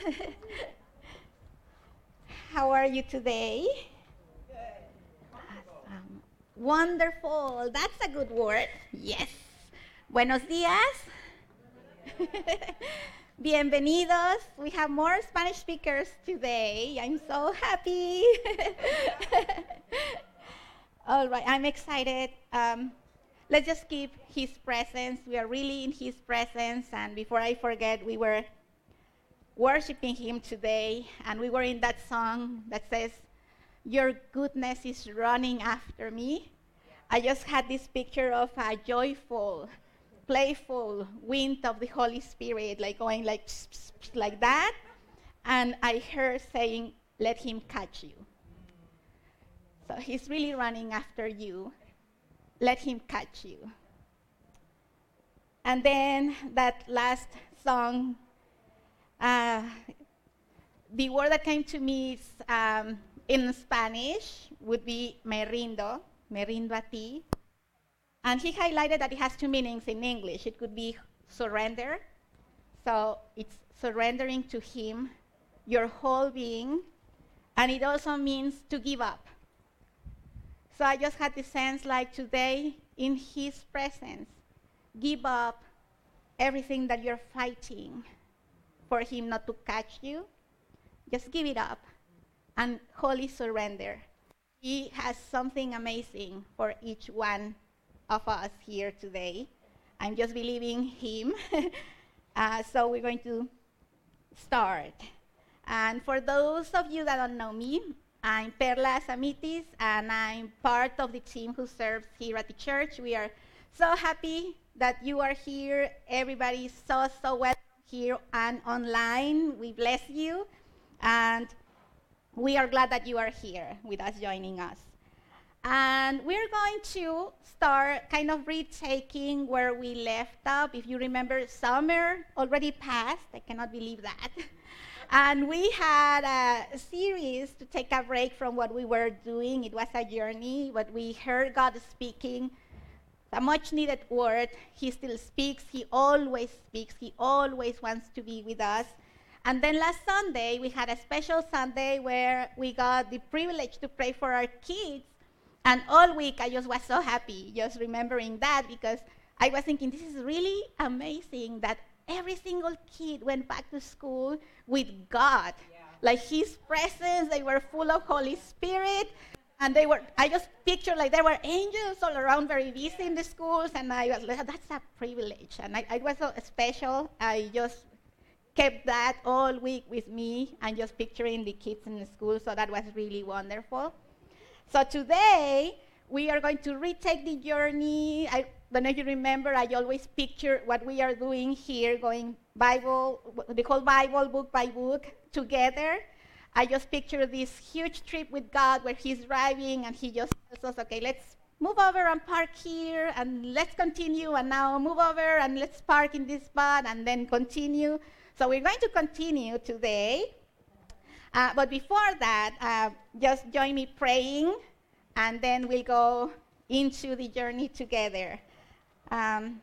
How are you today? Awesome. Wonderful. That's a good word. Yes. Buenos días. Bienvenidos. We have more Spanish speakers today. I'm so happy. All right, I'm excited. Um, let's just keep His presence. We are really in His presence. And before I forget, we were worshiping Him today, and we were in that song that says, Your goodness is running after me. I just had this picture of a joyful, playful wind of the Holy Spirit, like going like, like that. And I heard saying, Let Him catch you. So He's really running after you. Let Him catch you. And then that last song uh, the word that came to me is, um, in Spanish would be me rindo, me rindo a ti. And he highlighted that it has two meanings in English. It could be surrender. So it's surrendering to him your whole being. And it also means to give up. So I just had the sense like today, in his presence, give up everything that you're fighting for him not to catch you, just give it up and wholly surrender. He has something amazing for each one of us here today. I'm just believing him. uh, so we're going to start. And for those of you that don't know me, I'm Perla Samitis, and I'm part of the team who serves here at the church. We are so happy that you are here. Everybody is so, so well here and online. We bless you. And we are glad that you are here with us, joining us. And we're going to start kind of retaking where we left up. If you remember, summer already passed. I cannot believe that. and we had a series to take a break from what we were doing. It was a journey, but we heard God speaking a much needed word. He still speaks. He always speaks. He always wants to be with us. And then last Sunday, we had a special Sunday where we got the privilege to pray for our kids. And all week, I just was so happy just remembering that because I was thinking, this is really amazing that every single kid went back to school with God. Yeah. Like His presence, they were full of Holy Spirit and they were i just pictured like there were angels all around very busy in the schools and i was like that's a privilege. And i, I was so special. I just kept that all week with me and just picturing the kids in the school so that was really wonderful. So today we are going to retake the journey. I don't know if you remember i always picture what we are doing here going bible the whole bible book by book together I just picture this huge trip with God where He's driving and He just tells us, okay, let's move over and park here and let's continue and now move over and let's park in this spot and then continue. So we're going to continue today. Uh, but before that, uh, just join me praying and then we'll go into the journey together. Um,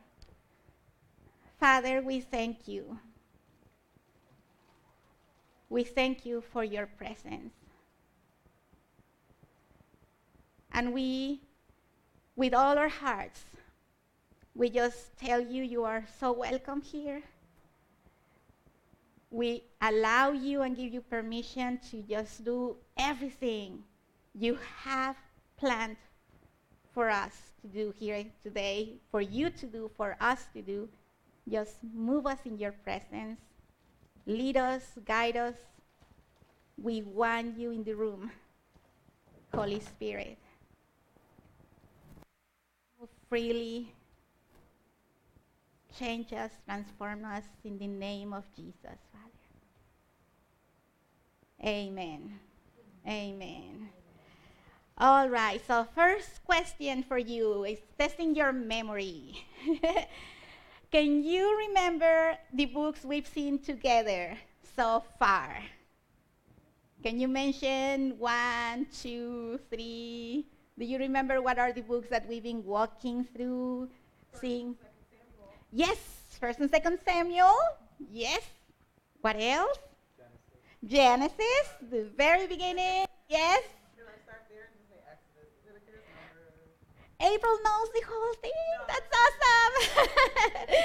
Father, we thank you we thank you for your presence. And we, with all our hearts, we just tell you you are so welcome here. We allow you and give you permission to just do everything you have planned for us to do here today, for you to do, for us to do. Just move us in your presence Lead us, guide us. We want you in the room, Holy Spirit. Freely. Change us, transform us in the name of Jesus, Father. Amen. Amen. All right, so first question for you is testing your memory. Can you remember the books we've seen together so far? Can you mention one, two, three? Do you remember what are the books that we've been walking through, seeing? Yes, First and Second Samuel. Yes. What else? Genesis, the very beginning. Yes? April knows the whole thing. That's awesome.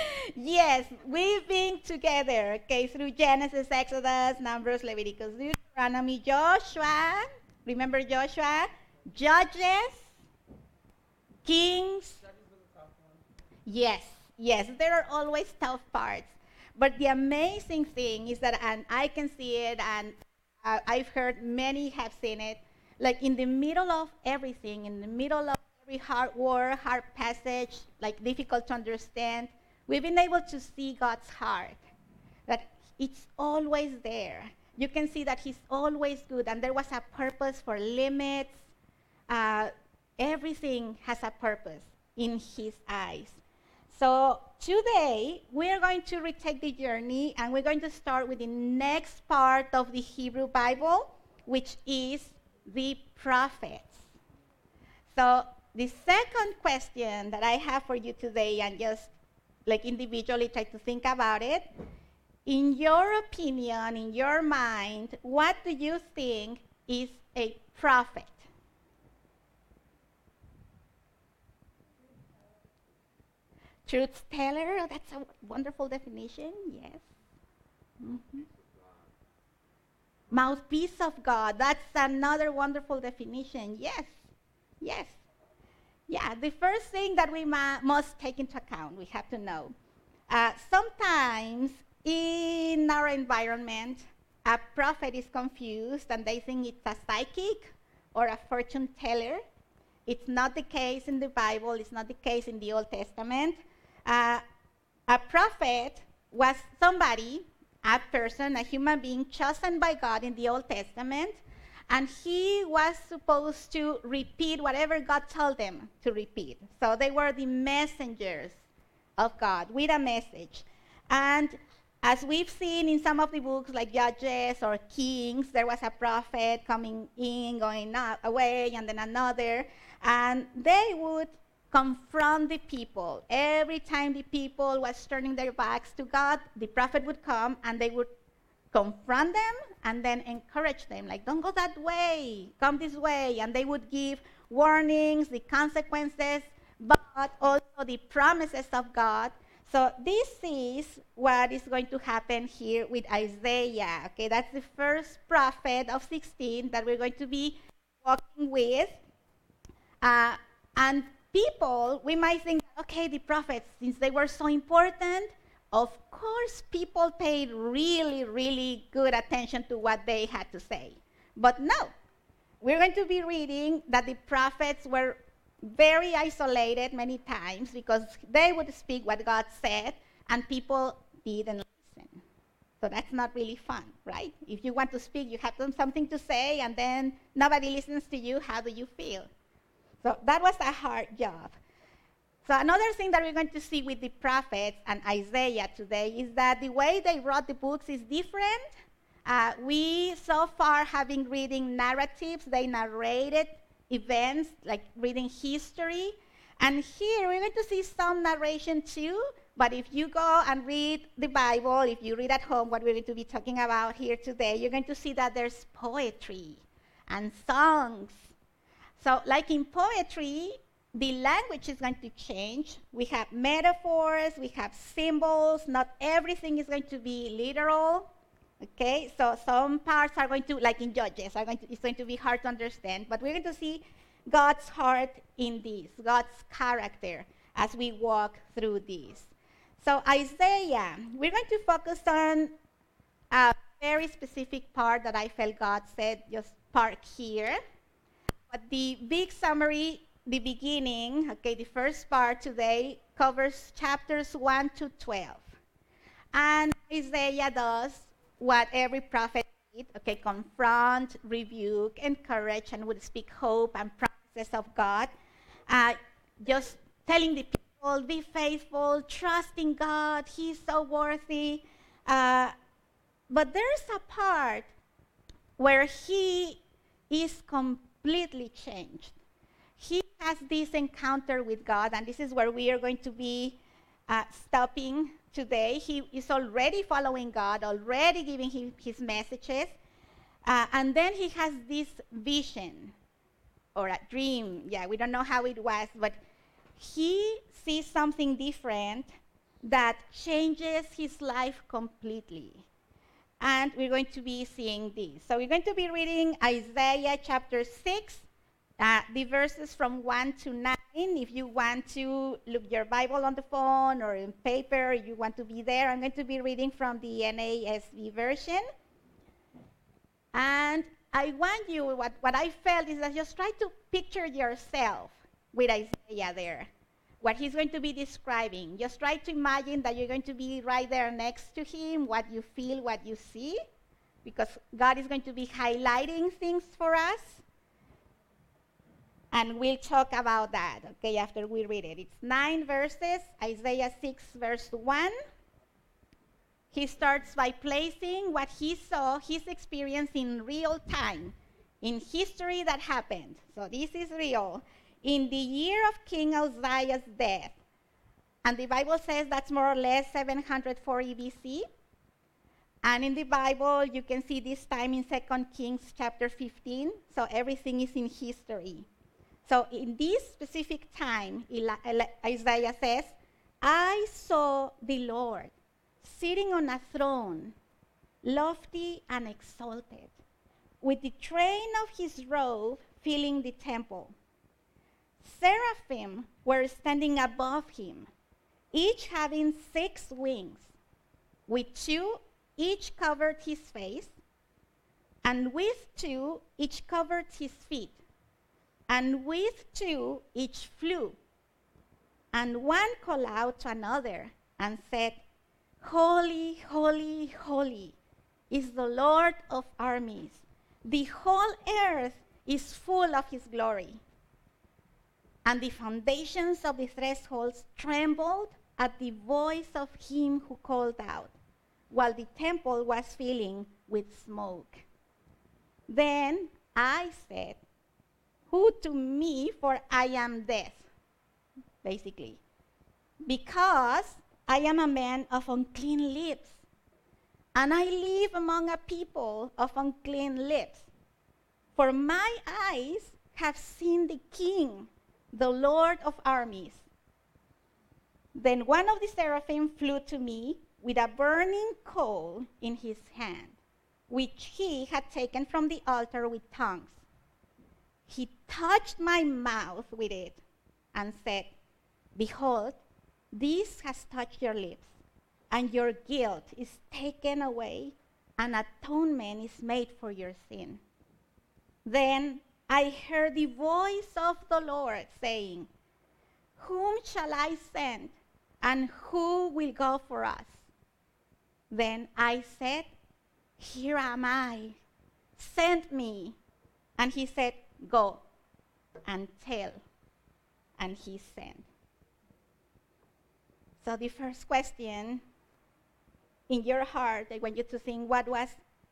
yes, we've been together, okay, through Genesis, Exodus, Numbers, Leviticus, Deuteronomy, Joshua. Remember Joshua? Judges, Kings. Yes, yes, there are always tough parts. But the amazing thing is that, and I can see it, and uh, I've heard many have seen it, like in the middle of everything, in the middle of every hard word, hard passage, like difficult to understand, we've been able to see God's heart, that it's always there. You can see that He's always good, and there was a purpose for limits. Uh, everything has a purpose in His eyes. So today we're going to retake the journey and we're going to start with the next part of the Hebrew Bible, which is the prophets. So the second question that I have for you today, and just like individually try to think about it, in your opinion, in your mind, what do you think is a prophet? Truth teller, oh, that's a wonderful definition, yes. Mm-hmm. Mouthpiece of God, that's another wonderful definition, yes, yes. Yeah, the first thing that we ma- must take into account, we have to know. Uh, sometimes in our environment, a prophet is confused and they think it's a psychic or a fortune teller. It's not the case in the Bible, it's not the case in the Old Testament. Uh, a prophet was somebody, a person, a human being chosen by God in the Old Testament, and he was supposed to repeat whatever God told them to repeat. So they were the messengers of God with a message. And as we've seen in some of the books like Judges or Kings, there was a prophet coming in, going away, and then another. And they would confront the people. Every time the people was turning their backs to God, the prophet would come and they would confront them and then encourage them like don't go that way come this way and they would give warnings the consequences but also the promises of god. So this is what is going to happen here with isaiah okay? That's the first prophet of 16 that we're going to be walking with. Uh, and people, we might think, okay, the prophets, since they were so important, of course, people paid really, really good attention to what they had to say. But no, we're going to be reading that the prophets were very isolated many times because they would speak what God said and people didn't listen. So that's not really fun, right? If you want to speak, you have something to say and then nobody listens to you, how do you feel? So that was a hard job. So another thing that we're going to see with the prophets and Isaiah today is that the way they wrote the books is different. Uh, we so far have been reading narratives. They narrated events, like reading history. And here we're going to see some narration too. But if you go and read the Bible, if you read at home what we're going to be talking about here today, you're going to see that there's poetry and songs so, like in poetry, the language is going to change. We have metaphors, we have symbols. Not everything is going to be literal. Okay, so some parts are going to, like in Judges, are going to, it's going to be hard to understand. But we're going to see God's heart in this, God's character as we walk through this. So Isaiah, we're going to focus on a very specific part that I felt God said, just park here. But the big summary, the beginning, okay, the first part today covers chapters 1 to 12. And Isaiah does what every prophet did, okay, confront, rebuke, encourage, and would speak hope and promises of God. Uh, just telling the people, be faithful, trust in God, He's so worthy. Uh, but there's a part where He is completely completely changed. Has this encounter with God, and this is where we are going to be uh, stopping today. He is already following God, already giving him his messages, Uh, and then he has this vision or a dream. Yeah, we don't know how it was, but he sees something different that changes his life completely. And we're going to be seeing this. So we're going to be reading Isaiah chapter 6, uh, the verses from 1 to 9. If you want to look your Bible on the phone or in paper, you want to be there, I'm going to be reading from the NASB version. And I want you, what, what I felt is that just try to picture yourself with Isaiah there, what he's going to be describing. Just try to imagine that you're going to be right there next to him, what you feel, what you see, because God is going to be highlighting things for us. And we'll talk about that, okay, after we read it. It's nine verses, Isaiah 6, verse 1 he starts by placing what he saw, his experience in real time, in history that happened. So this is real. In the year of King Uzziah's death, and the Bible says that's more or less 740 BC. And in the Bible, you can see this time in 2 Kings chapter 15. So everything is in history. So in this specific time, Isaiah says, I saw the Lord sitting on a throne, lofty and exalted, with the train of his robe filling the temple. Seraphim were standing above him, each having six wings. With two, each covered his face, and with two, each covered his feet, and with two, each flew. And one called out to another and said, Holy, holy, holy is the Lord of armies. The whole earth is full of his glory. And the foundations of the thresholds trembled at the voice of him who called out, while the temple was filling with smoke. Then I said, Who to me, for I am death? Basically. Because I am a man of unclean lips, and I live among a people of unclean lips. For my eyes have seen the King, the Lord of armies. Then one of the seraphim flew to me with a burning coal in his hand, which he had taken from the altar with tongues. He touched my mouth with it and said, Behold, this has touched your lips, and your guilt is taken away, and atonement is made for your sin. Then I heard the voice of the Lord saying, Whom shall I send, and who will go for us? Then I said, Here am I, send me. And he said, Go and tell. And he sent. So the first question in your heart, I want you to think what was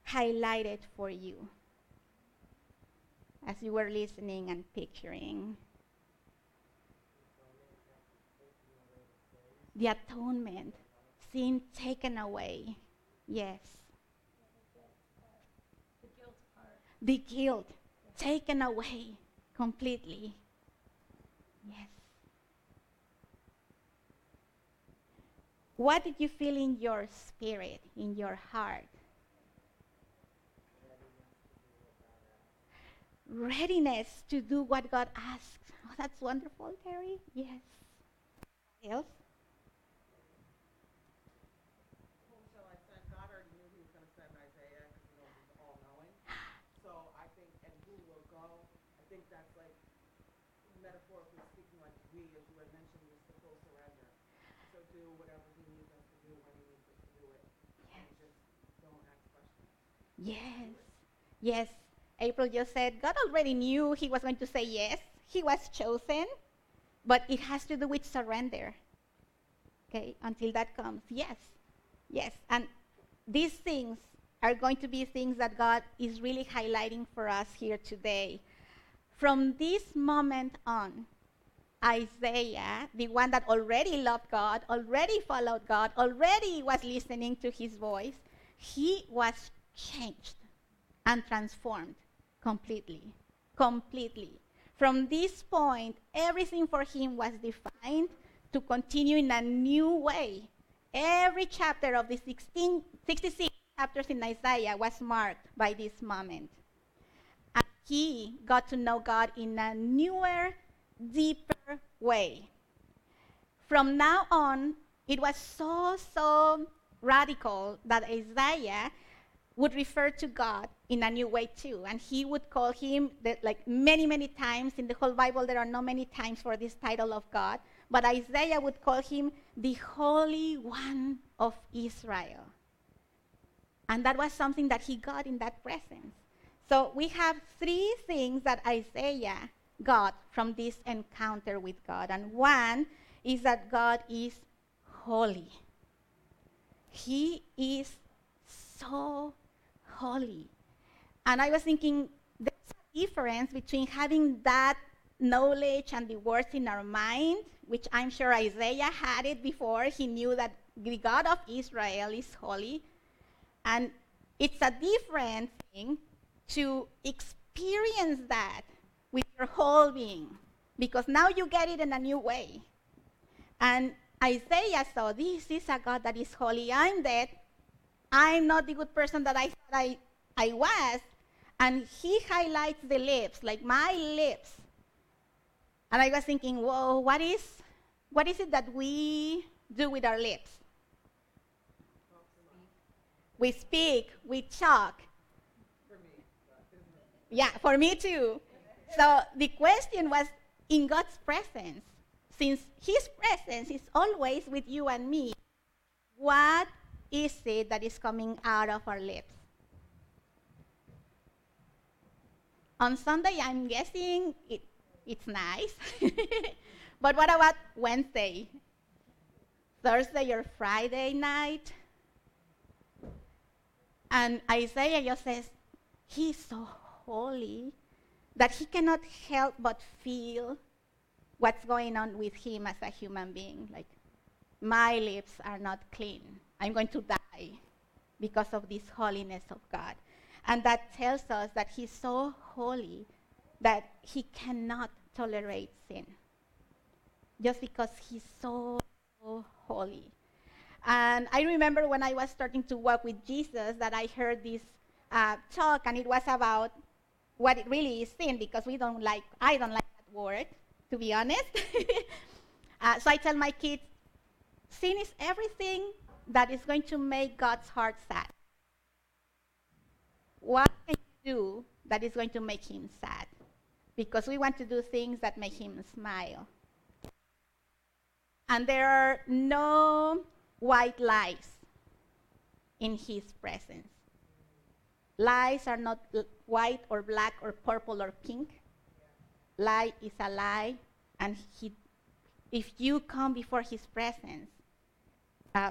highlighted for you as you were listening and picturing. The atonement, sin taken away. Yes. The guilt part. The guilt taken away completely. Yes. What did you feel in your spirit, in your heart? Readiness to do what God asks. Oh, that's wonderful, Terry. Yes. Else? Whom shall I send? God already knew he was going to send Isaiah because he knows he's all knowing. So I think, and who will go? I think that's like metaphorically speaking, like we, as you had mentioned, is the full surrender. So do whatever he needs us to do when he needs us to do it. And just don't ask questions. Yes. Yes. April just said God already knew he was going to say yes. He was chosen, but it has to do with surrender. Okay, until that comes. Yes. Yes. And these things are going to be things that God is really highlighting for us here today. From this moment on, Isaiah, the one that already loved God, already followed God, already was listening to his voice, he was changed and transformed completely. Completely. From this point, everything for him was defined to continue in a new way. Every chapter of the 16, 66 chapters in Isaiah was marked by this moment. And he got to know God in a newer, deeper way. From now on, it was so, so radical that Isaiah would refer to God in a new way too. And he would call him, the, like many, many times in the whole Bible, there are not many times for this title of God, but Isaiah would call him the Holy One of Israel. And that was something that he got in that presence. So we have three things that Isaiah got from this encounter with God. And one is that God is holy. He is so holy. And I was thinking there's a difference between having that knowledge and the words in our mind, which I'm sure Isaiah had it before. He knew that the God of Israel is holy. And it's a different thing to experience that with your whole being, because now you get it in a new way. And Isaiah saw this is a God that is holy. I'm dead. I'm not the good person that I thought I, I was. And he highlights the lips, like my lips. And I was thinking, whoa, what is, what is it that we do with our lips? We speak, we talk. Yeah, for me too. So the question was in God's presence, since His presence is always with you and me, what is it that is coming out of our lips? On Sunday, I'm guessing it, it's nice. but what about Wednesday? Thursday or Friday night? And Isaiah just says, He's so holy that he cannot help but feel what's going on with him as a human being. Like, my lips are not clean. I'm going to die because of this holiness of God. And that tells us that he's so holy that he cannot tolerate sin. Just because he's so, so holy. And I remember when I was starting to walk with Jesus that I heard this uh, talk, and it was about what it really is sin because we don't like, I don't like that word, to be honest. uh, so I tell my kids, sin is everything that is going to make God's heart sad. What can you do that is going to make him sad? Because we want to do things that make him smile. And there are no white lies in his presence. Lies are not l- white or black or purple or pink. Lie is a lie, and he, if you come before his presence, uh,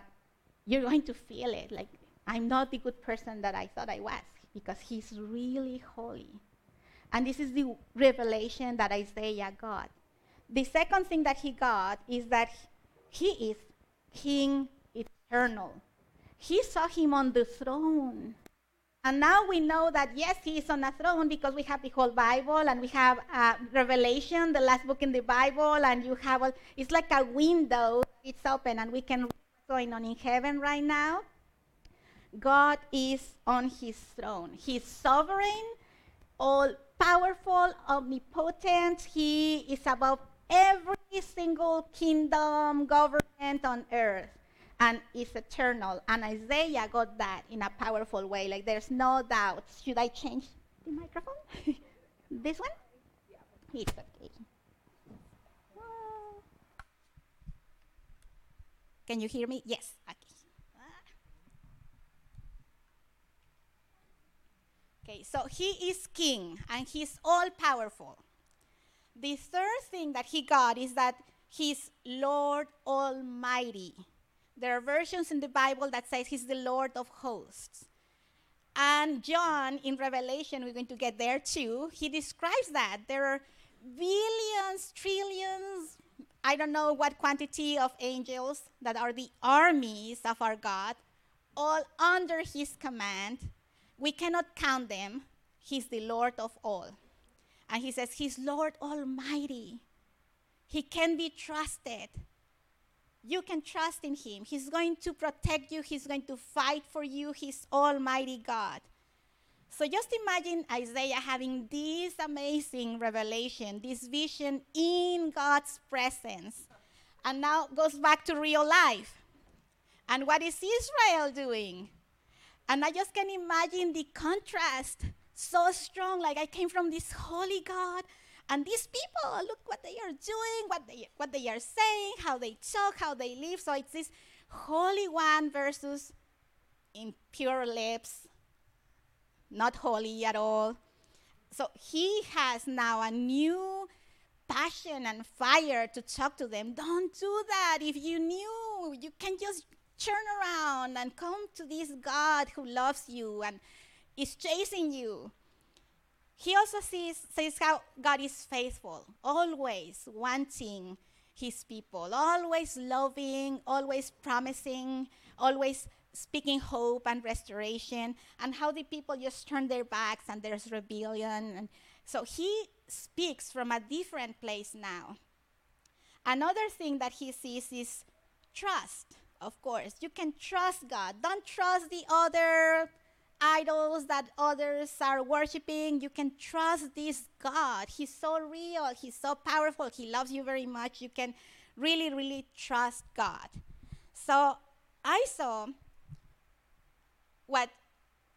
you're going to feel it. Like, I'm not the good person that I thought I was, because he's really holy. And this is the revelation that Isaiah got. The second thing that he got is that he is King eternal. He saw him on the throne. And now we know that, yes, he is on a throne because we have the whole Bible and we have uh, Revelation, the last book in the Bible, and you have, it's like a window, it's open, and we can going on in heaven right now. God is on his throne. He's sovereign, all powerful, omnipotent. He is above every single kingdom, government on earth and is eternal. And Isaiah got that in a powerful way. Like there's no doubt. Should I change the microphone? this one? It's okay. Can you hear me? Yes. Okay. Okay, so he is king and he's all powerful. The third thing that he got is that he's Lord Almighty. There are versions in the Bible that says he's the Lord of hosts. And John in Revelation, we're going to get there too, he describes that. There are billions, trillions, I don't know what quantity of angels that are the armies of our God, all under his command. we cannot count them. He's the Lord of all. And he says, He's Lord Almighty. He can be trusted. You can trust in Him. He's going to protect you, He's going to fight for you. He's Almighty God. So just imagine Isaiah having this amazing revelation, this vision in God's presence. And now goes back to real life. And what is Israel doing? And I just can imagine the contrast so strong. Like I came from this holy God, and these people, look what they are doing, what they, what they are saying, how they talk, how they live. So it's this holy one versus impure lips, not holy at all. So he has now a new passion and fire to talk to them. Don't do that. If you knew, you can just turn around and come to this God who loves you and is chasing you. He also sees, says how God is faithful, always wanting his people, always loving, always promising, always speaking hope and restoration, and how the people just turn their backs and there's rebellion. And so he speaks from a different place now. Another thing that he sees is trust, of course. You can trust God. Don't trust the other idols that others are worshiping. You can trust this God. He's so real, He's so powerful, He loves you very much. You can really, really trust God. So I saw what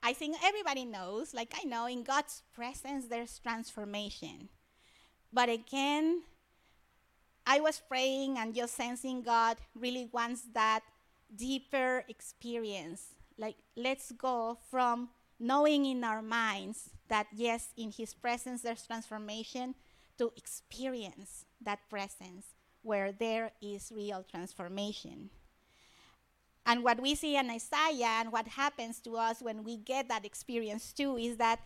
I think everybody knows, like I know, in God's presence there's transformation. But again, I was praying and just sensing God really wants that deeper experience like let's go from knowing in our minds that yes in his presence there's transformation to experience that presence where there is real transformation and what we see in isaiah and what happens to us when we get that experience too is that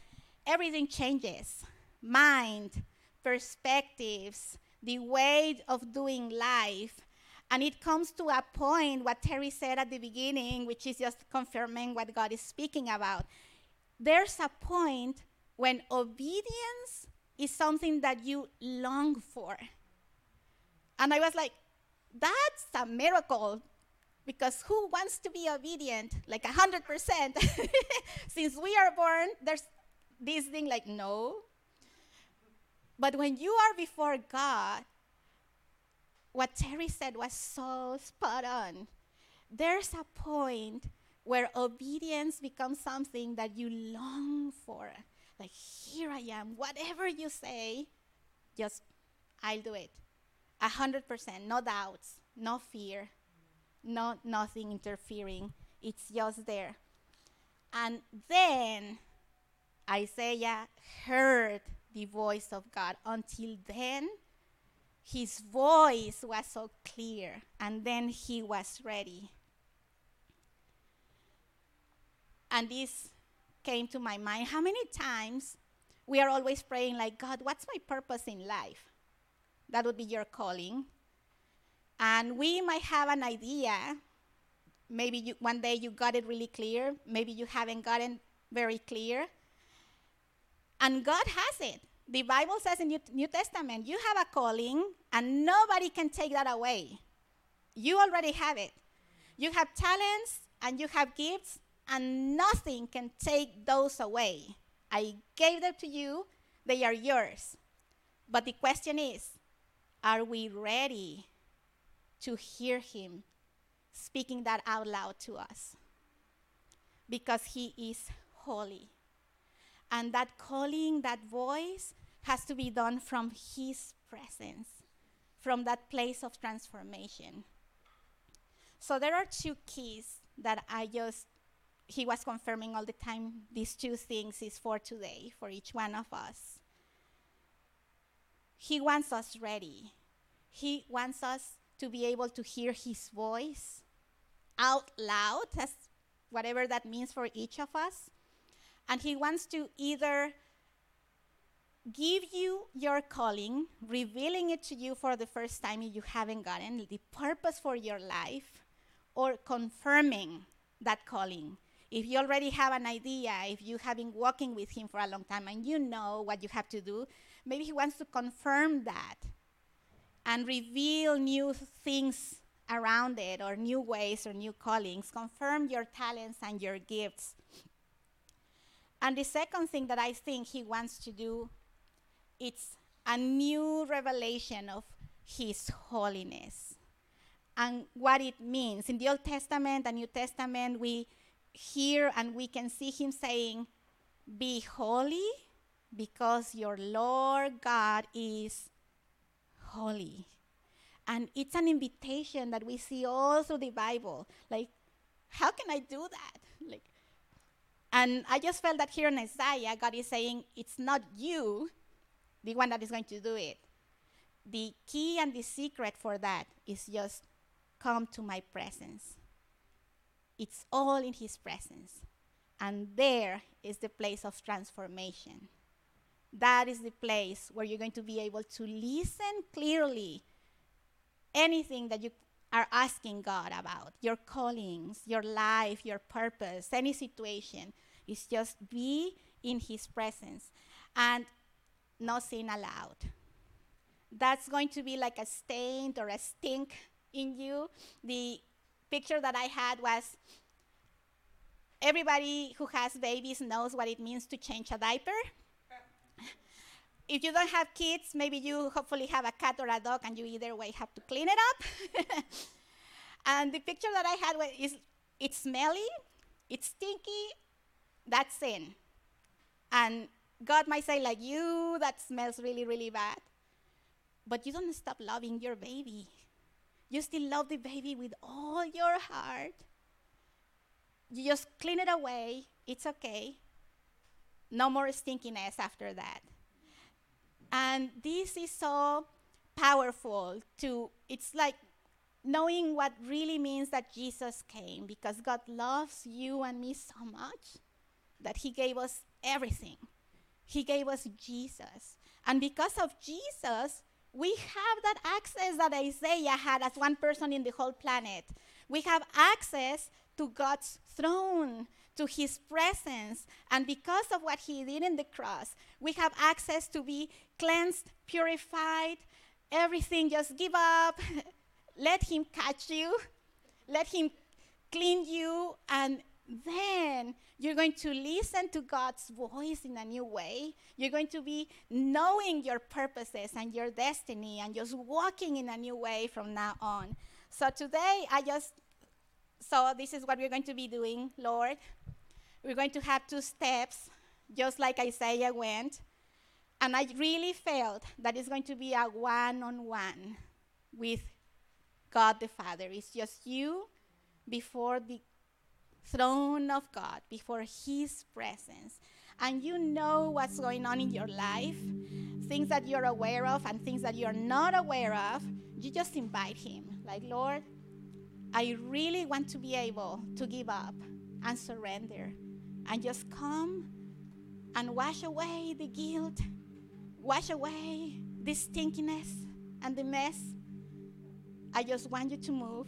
everything changes mind perspectives the way of doing life and it comes to a point, what Terry said at the beginning, which is just confirming what God is speaking about. There's a point when obedience is something that you long for. And I was like, that's a miracle because who wants to be obedient like 100% since we are born there's this thing like no but when you are before god what Terry said was so spot on. There's a point where obedience becomes something that you long for. Like, here I am, whatever you say, just I'll do it. A hundred percent, no doubts, no fear, no nothing interfering. It's just there. And then Isaiah heard the voice of God. Until then, his voice was so clear, and then he was ready. And this came to my mind. How many times we are always praying, like, God, what's my purpose in life? That would be your calling. And we might have an idea. Maybe you, one day you got it really clear. Maybe you haven't gotten very clear. And God has it. The Bible says in New, New Testament, you have a calling and nobody can take that away. You already have it. You have talents and you have gifts, and nothing can take those away. I gave them to you, they are yours. But the question is are we ready to hear Him speaking that out loud to us? Because He is holy. And that calling, that voice, has to be done from His presence, from that place of transformation. So there are two keys that I just, he was confirming all the time. These two things is for today, for each one of us. He wants us ready. He wants us to be able to hear his voice out loud, as whatever that means for each of us. And He wants to either give you your calling, revealing it to you for the first time if you haven't gotten the purpose for your life, or confirming that calling, if you already have an idea, if you have been walking with Him for a long time and you know what you have to do, maybe He wants to confirm that and reveal new things around it or new ways or new callings, confirm your talents and your gifts. And the second thing that I think he wants to do it's a new revelation of his holiness and what it means. In the Old Testament and New Testament, we hear and we can see him saying, Be holy because your Lord God is holy. And it's an invitation that we see all through the Bible. Like, how can I do that? Like, and I just felt that here in Isaiah, God is saying, it's not you, the one that is going to do it. The key and the secret for that is just come to my presence. It's all in His presence. And there is the place of transformation. That is the place where you're going to be able to listen clearly anything that you are asking God about, your callings, your life, your purpose, any situation, is just be in His presence and no sin allowed. That's going to be like a stain or a stink in you. The picture that I had was everybody who has babies knows what it means to change a diaper if you don't have kids, maybe you hopefully have a cat or a dog, and you either way have to clean it up. and the picture that I had is it's smelly, it's stinky, that's sin. And God might say, like, you, that smells really, really bad. But you don't stop loving your baby. You still love the baby with all your heart. You just clean it away, it's okay. No more stinkiness after that. And this is so powerful to, it's like knowing what really means that Jesus came because God loves you and me so much that He gave us everything. He gave us Jesus. And because of Jesus, we have that access that Isaiah had as one person in the whole planet. We have access to God's throne to his presence. And because of what he did in the cross, we have access to be cleansed, purified, everything. Just give up. Let him catch you. Let him clean you. And then you're going to listen to God's voice in a new way. You're going to be knowing your purposes and your destiny and just walking in a new way from now on. So today, I just, so this is what we're going to be doing, Lord. We're going to have two steps, just like Isaiah went. And I really felt that it's going to be a one on one with God the Father. It's just you before the throne of God, before His presence. And you know what's going on in your life, things that you're aware of and things that you're not aware of. You just invite Him, like, Lord, I really want to be able to give up and surrender and just come and wash away the guilt, wash away the stinkiness and the mess. I just want you to move.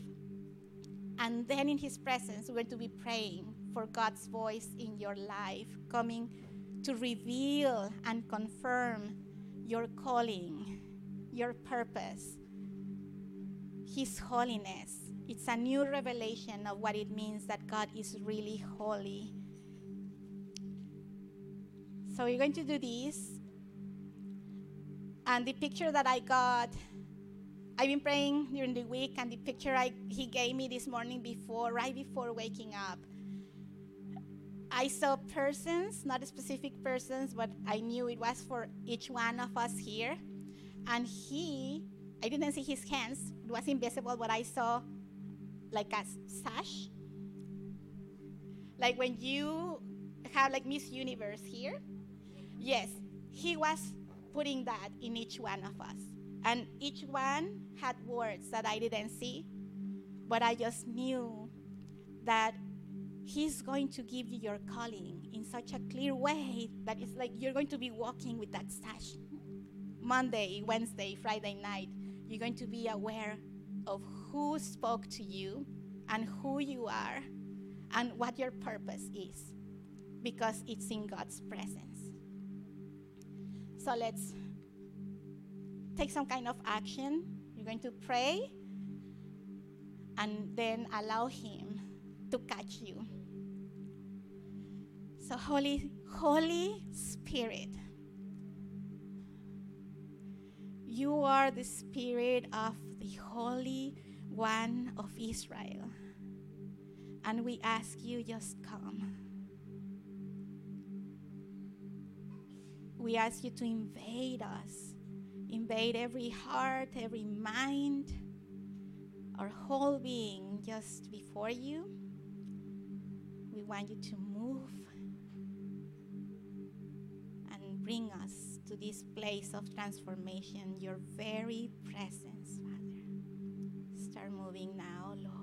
And then in His presence, we're to be praying for God's voice in your life, coming to reveal and confirm your calling, your purpose, His holiness. It's a new revelation of what it means that God is really holy so we're going to do this. And the picture that I got, I've been praying during the week, and the picture I, he gave me this morning before, right before waking up, I saw persons, not specific persons, but I knew it was for each one of us here. And he, I didn't see his hands, it was invisible, but I saw like a sash. Like when you have like Miss Universe here, Yes, he was putting that in each one of us. And each one had words that I didn't see, but I just knew that he's going to give you your calling in such a clear way that it's like you're going to be walking with that sash. Monday, Wednesday, Friday night, you're going to be aware of who spoke to you and who you are and what your purpose is because it's in God's presence. So let's take some kind of action. You're going to pray and then allow Him to catch you. So, Holy, Holy Spirit, you are the Spirit of the Holy One of Israel. And we ask you, just come. We ask you to invade us, invade every heart, every mind, our whole being just before you. We want you to move and bring us to this place of transformation, your very presence, Start moving now, Lord,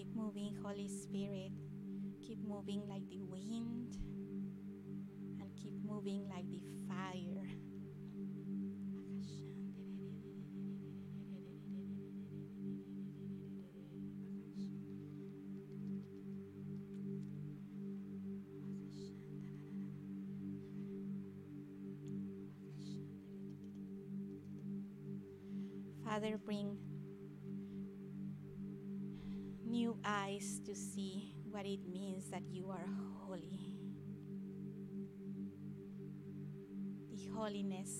Keep moving, Holy Spirit. Keep moving like the wind and keep moving like the fire. Father, bring eyes to see what it means that you are holy. The holiness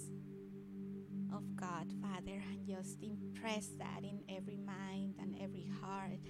of God, Father, and just impress that in every mind and every heart.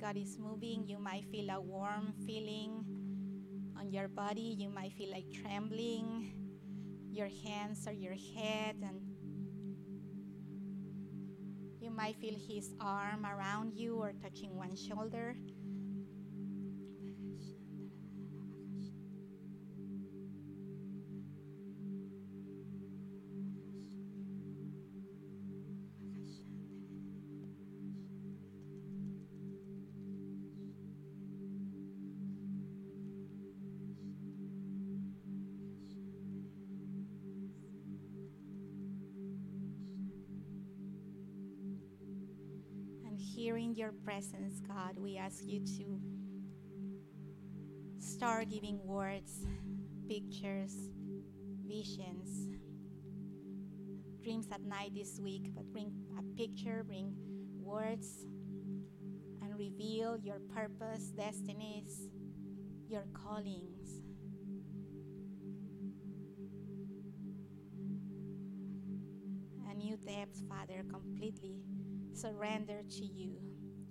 God is moving. You might feel a warm feeling on your body. You might feel like trembling, your hands or your head, and you might feel His arm around you or touching one shoulder. here in your presence, God, we ask you to start giving words, pictures, visions, dreams at night this week, but bring a picture, bring words, and reveal your purpose, destinies, your callings. A new depth, Father, completely surrender to you,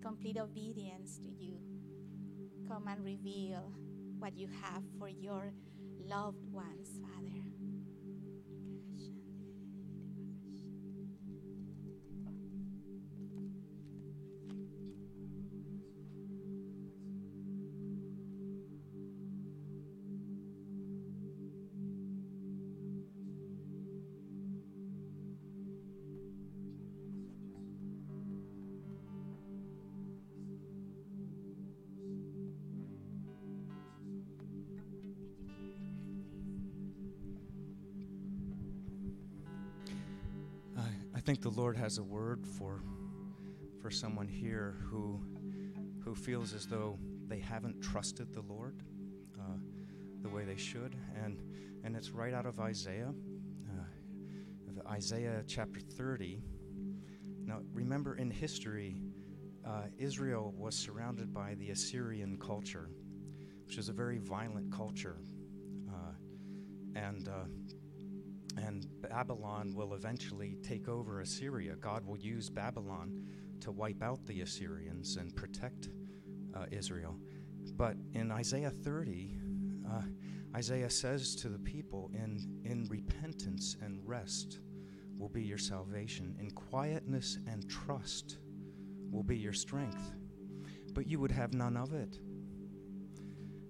complete obedience to you. Come and reveal what you have for your loved ones, Father. Think the Lord has a word for for someone here who who feels as though they haven't trusted the Lord uh, the way they should, and and it's right out of Isaiah, uh, Isaiah chapter 30. Now, remember in history, uh, Israel was surrounded by the Assyrian culture, which is a very violent culture, uh, and uh, Babylon will eventually take over Assyria. God will use Babylon to wipe out the Assyrians and protect uh, Israel. But in Isaiah 30, uh, Isaiah says to the people, in, in repentance and rest will be your salvation, in quietness and trust will be your strength. But you would have none of it.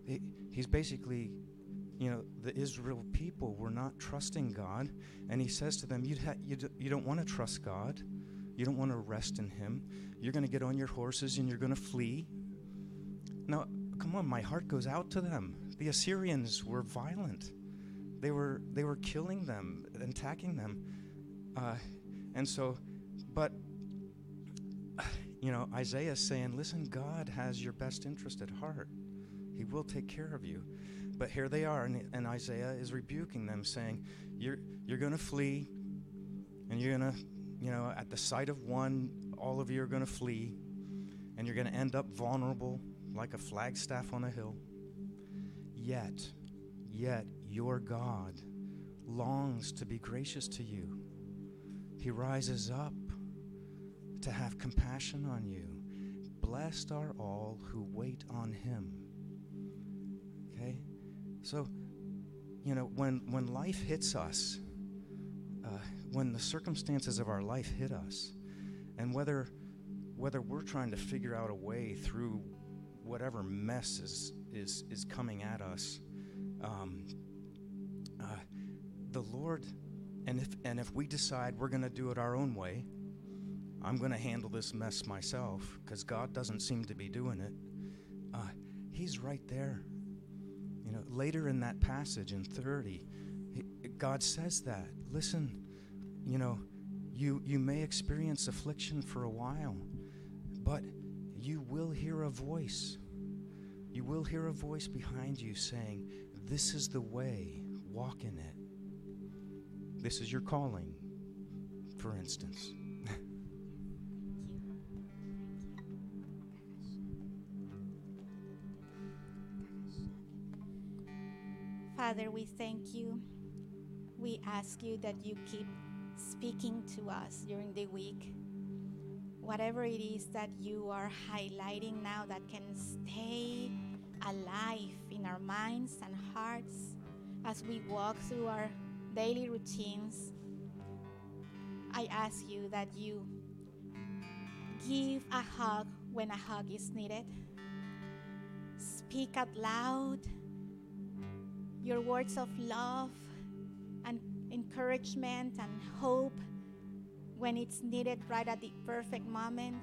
He- he's basically you know, the Israel people were not trusting God, and he says to them, You'd ha- you, d- you don't want to trust God. You don't want to rest in Him. You're going to get on your horses and you're going to flee. Now, come on, my heart goes out to them. The Assyrians were violent. They were, they were killing them, attacking them. Uh, and so, but, you know, Isaiah saying, Listen, God has your best interest at heart. He will take care of you. But here they are, and, and Isaiah is rebuking them, saying, You're, you're going to flee, and you're going to, you know, at the sight of one, all of you are going to flee, and you're going to end up vulnerable like a flagstaff on a hill. Yet, yet, your God longs to be gracious to you. He rises up to have compassion on you. Blessed are all who wait on him. Okay? So, you know, when, when life hits us, uh, when the circumstances of our life hit us, and whether, whether we're trying to figure out a way through whatever mess is, is, is coming at us, um, uh, the Lord, and if, and if we decide we're going to do it our own way, I'm going to handle this mess myself because God doesn't seem to be doing it. Uh, he's right there. Know, later in that passage in 30, God says that. Listen, you know, you, you may experience affliction for a while, but you will hear a voice. You will hear a voice behind you saying, This is the way, walk in it. This is your calling, for instance. Father, we thank you. We ask you that you keep speaking to us during the week. Whatever it is that you are highlighting now that can stay alive in our minds and hearts as we walk through our daily routines, I ask you that you give a hug when a hug is needed. Speak out loud your words of love and encouragement and hope when it's needed right at the perfect moment.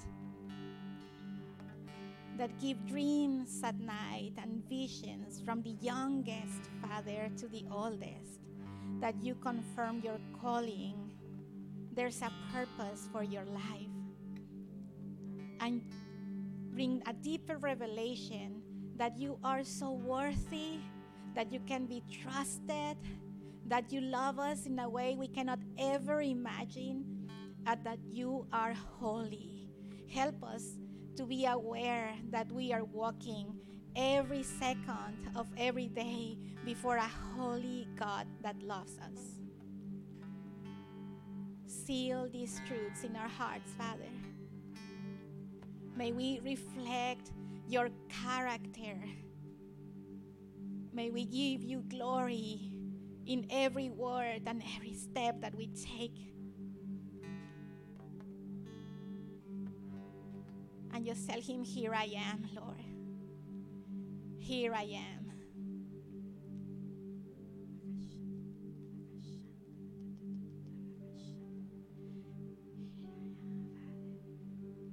That give dreams at night and visions from the youngest, Father, to the oldest. That you confirm your calling. There's a purpose for your life. And bring a deeper revelation that you are so worthy that you can be trusted, that you love us in a way we cannot ever imagine, and that you are holy. Help us to be aware that we are walking every second of every day before a holy God that loves us. seal these truths in our hearts, Father. May we reflect your character. May we give you glory in every word and every step that we take. And just tell him, Here I am, Lord. Here I am.